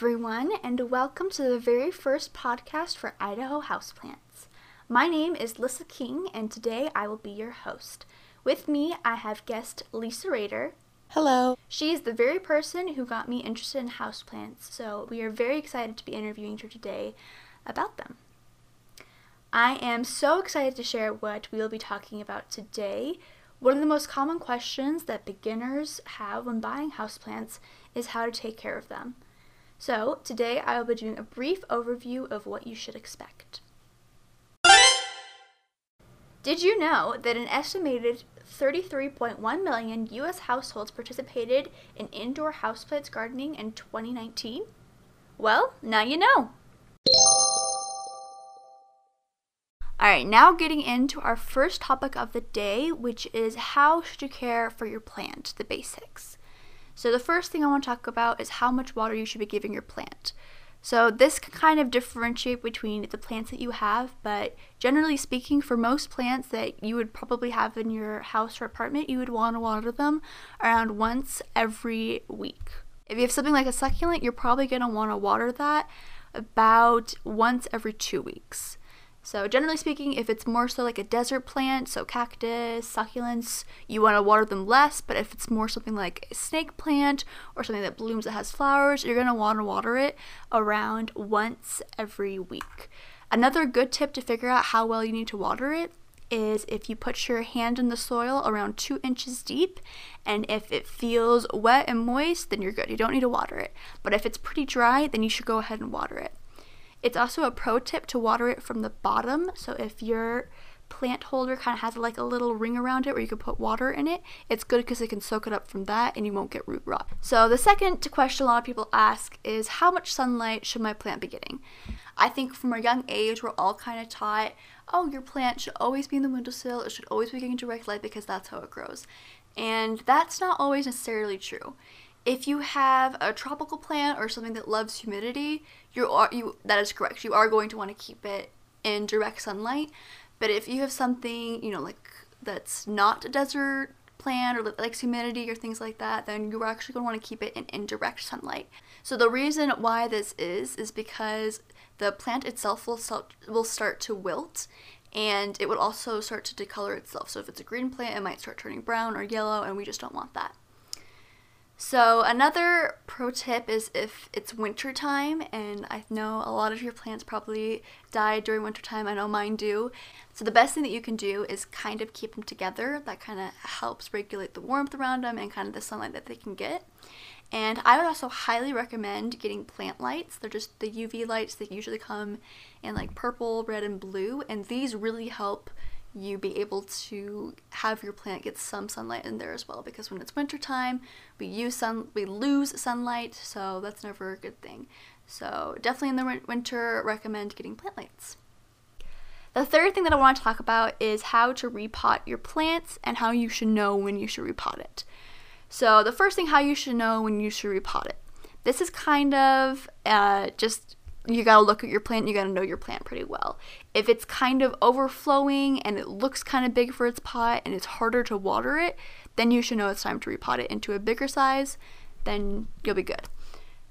everyone, and welcome to the very first podcast for Idaho Houseplants. My name is Lissa King, and today I will be your host. With me, I have guest Lisa Rader. Hello. She is the very person who got me interested in houseplants, so we are very excited to be interviewing her today about them. I am so excited to share what we will be talking about today. One of the most common questions that beginners have when buying houseplants is how to take care of them. So, today I will be doing a brief overview of what you should expect. Did you know that an estimated 33.1 million US households participated in indoor houseplants gardening in 2019? Well, now you know. Alright, now getting into our first topic of the day, which is how should you care for your plant, the basics. So the first thing I want to talk about is how much water you should be giving your plant. So this can kind of differentiate between the plants that you have, but generally speaking, for most plants that you would probably have in your house or apartment, you would want to water them around once every week. If you have something like a succulent, you're probably going to want to water that about once every two weeks. So, generally speaking, if it's more so like a desert plant, so cactus, succulents, you want to water them less. But if it's more something like a snake plant or something that blooms that has flowers, you're going to want to water it around once every week. Another good tip to figure out how well you need to water it is if you put your hand in the soil around two inches deep, and if it feels wet and moist, then you're good. You don't need to water it. But if it's pretty dry, then you should go ahead and water it. It's also a pro tip to water it from the bottom. So if your plant holder kind of has like a little ring around it where you can put water in it, it's good because it can soak it up from that and you won't get root rot. So the second question a lot of people ask is how much sunlight should my plant be getting? I think from a young age we're all kind of taught, oh, your plant should always be in the windowsill, it should always be getting direct light because that's how it grows. And that's not always necessarily true if you have a tropical plant or something that loves humidity, you are you that is correct. You are going to want to keep it in direct sunlight. But if you have something, you know, like that's not a desert plant or likes humidity or things like that, then you're actually going to want to keep it in indirect sunlight. So the reason why this is is because the plant itself will start, will start to wilt and it would also start to decolor itself. So if it's a green plant, it might start turning brown or yellow and we just don't want that. So another pro tip is if it's winter time, and I know a lot of your plants probably die during winter time. I know mine do. So the best thing that you can do is kind of keep them together. That kind of helps regulate the warmth around them and kind of the sunlight that they can get. And I would also highly recommend getting plant lights. They're just the UV lights that usually come in like purple, red, and blue, and these really help you be able to have your plant get some sunlight in there as well because when it's wintertime we use sun we lose sunlight so that's never a good thing. So definitely in the winter recommend getting plant lights. The third thing that i want to talk about is how to repot your plants and how you should know when you should repot it. So the first thing how you should know when you should repot it. This is kind of uh, just you gotta look at your plant, you gotta know your plant pretty well. If it's kind of overflowing and it looks kind of big for its pot and it's harder to water it, then you should know it's time to repot it into a bigger size, then you'll be good.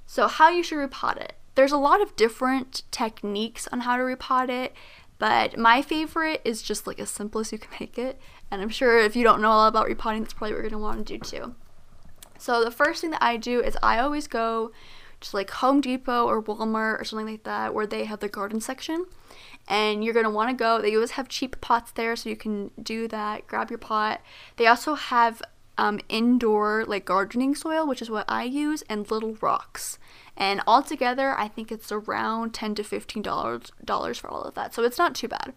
So, how you should repot it. There's a lot of different techniques on how to repot it, but my favorite is just like as simple as you can make it. And I'm sure if you don't know a lot about repotting, that's probably what you're gonna wanna do too. So, the first thing that I do is I always go just like Home Depot or Walmart or something like that, where they have the garden section. And you're gonna want to go. They always have cheap pots there, so you can do that. Grab your pot. They also have um, indoor like gardening soil, which is what I use, and little rocks. And altogether, I think it's around ten to fifteen dollars dollars for all of that. So it's not too bad.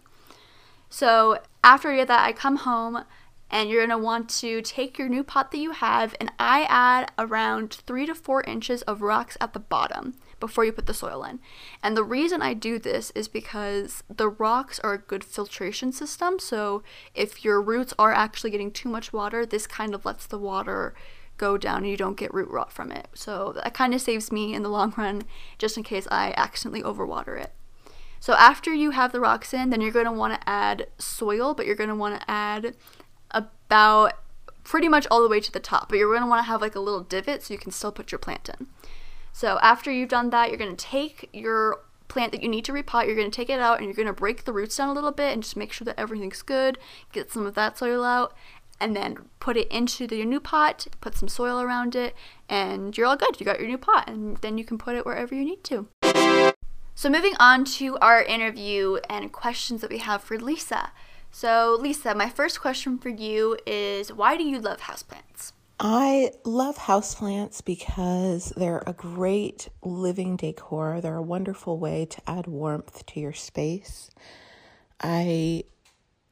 So after I get that, I come home and you're to want to take your new pot that you have and I add around three to four inches of rocks at the bottom before you put the soil in. And the reason I do this is because the rocks are a good filtration system. So if your roots are actually getting too much water, this kind of lets the water go down and you don't get root rot from it. So that kind of saves me in the long run just in case I accidentally overwater it. So after you have the rocks in, then you're going to want to add soil, but you're going to want to add about pretty much all the way to the top, but you're going to want to have like a little divot so you can still put your plant in. So after you've done that, you're going to take your plant that you need to repot, you're going to take it out and you're going to break the roots down a little bit and just make sure that everything's good, get some of that soil out, and then put it into the, your new pot, put some soil around it, and you're all good. You got your new pot, and then you can put it wherever you need to. So, moving on to our interview and questions that we have for Lisa. So, Lisa, my first question for you is why do you love houseplants? I love houseplants because they're a great living decor. They're a wonderful way to add warmth to your space. I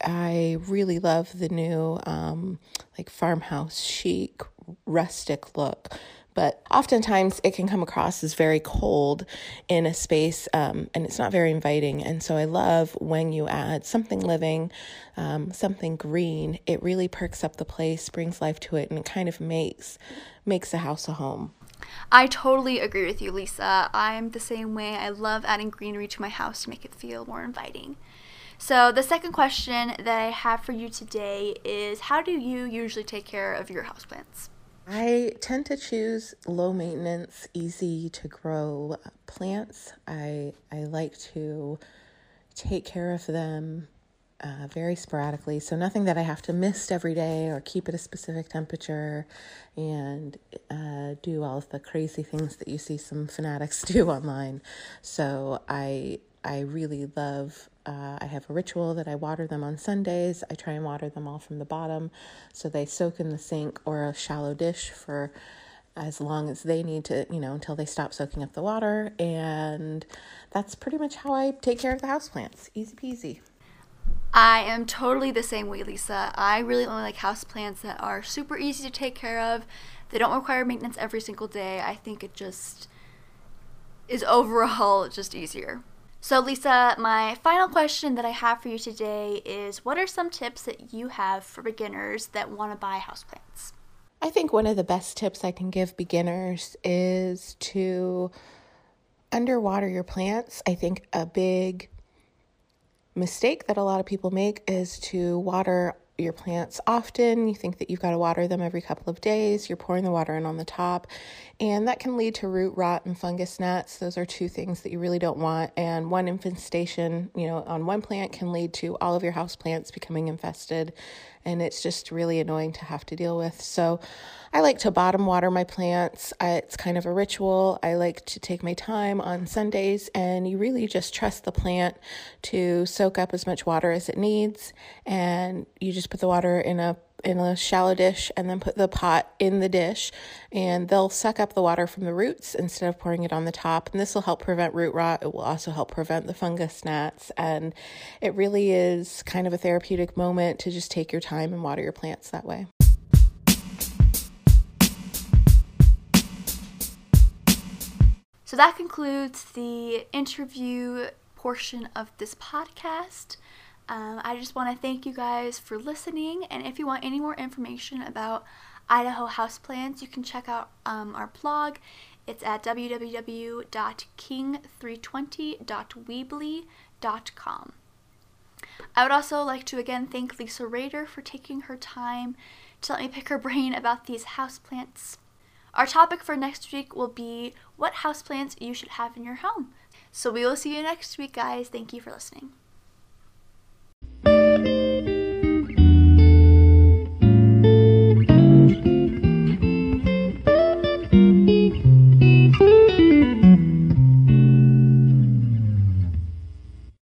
I really love the new um, like farmhouse chic rustic look but oftentimes it can come across as very cold in a space um, and it's not very inviting. And so I love when you add something living, um, something green, it really perks up the place, brings life to it, and it kind of makes makes the house a home. I totally agree with you, Lisa. I'm the same way. I love adding greenery to my house to make it feel more inviting. So, the second question that I have for you today is How do you usually take care of your houseplants? I tend to choose low maintenance, easy to grow plants. I I like to take care of them uh, very sporadically, so nothing that I have to mist every day or keep at a specific temperature and uh, do all of the crazy things that you see some fanatics do online. So I I really love. Uh, I have a ritual that I water them on Sundays. I try and water them all from the bottom so they soak in the sink or a shallow dish for as long as they need to, you know, until they stop soaking up the water. And that's pretty much how I take care of the houseplants. Easy peasy. I am totally the same way, Lisa. I really only like houseplants that are super easy to take care of. They don't require maintenance every single day. I think it just is overall just easier. So, Lisa, my final question that I have for you today is what are some tips that you have for beginners that want to buy houseplants? I think one of the best tips I can give beginners is to underwater your plants. I think a big mistake that a lot of people make is to water your plants often. You think that you've got to water them every couple of days. You're pouring the water in on the top, and that can lead to root rot and fungus gnats. Those are two things that you really don't want. And one infestation, you know, on one plant can lead to all of your house plants becoming infested, and it's just really annoying to have to deal with. So, I like to bottom water my plants. I, it's kind of a ritual. I like to take my time on Sundays, and you really just trust the plant to soak up as much water as it needs, and you just put the water in a in a shallow dish and then put the pot in the dish. And they'll suck up the water from the roots instead of pouring it on the top. And this will help prevent root rot. It will also help prevent the fungus gnats. And it really is kind of a therapeutic moment to just take your time and water your plants that way. So that concludes the interview portion of this podcast. Um, I just want to thank you guys for listening. And if you want any more information about Idaho houseplants, you can check out um, our blog. It's at www.king320.weebly.com. I would also like to again thank Lisa Rader for taking her time to let me pick her brain about these houseplants. Our topic for next week will be what houseplants you should have in your home. So we will see you next week, guys. Thank you for listening.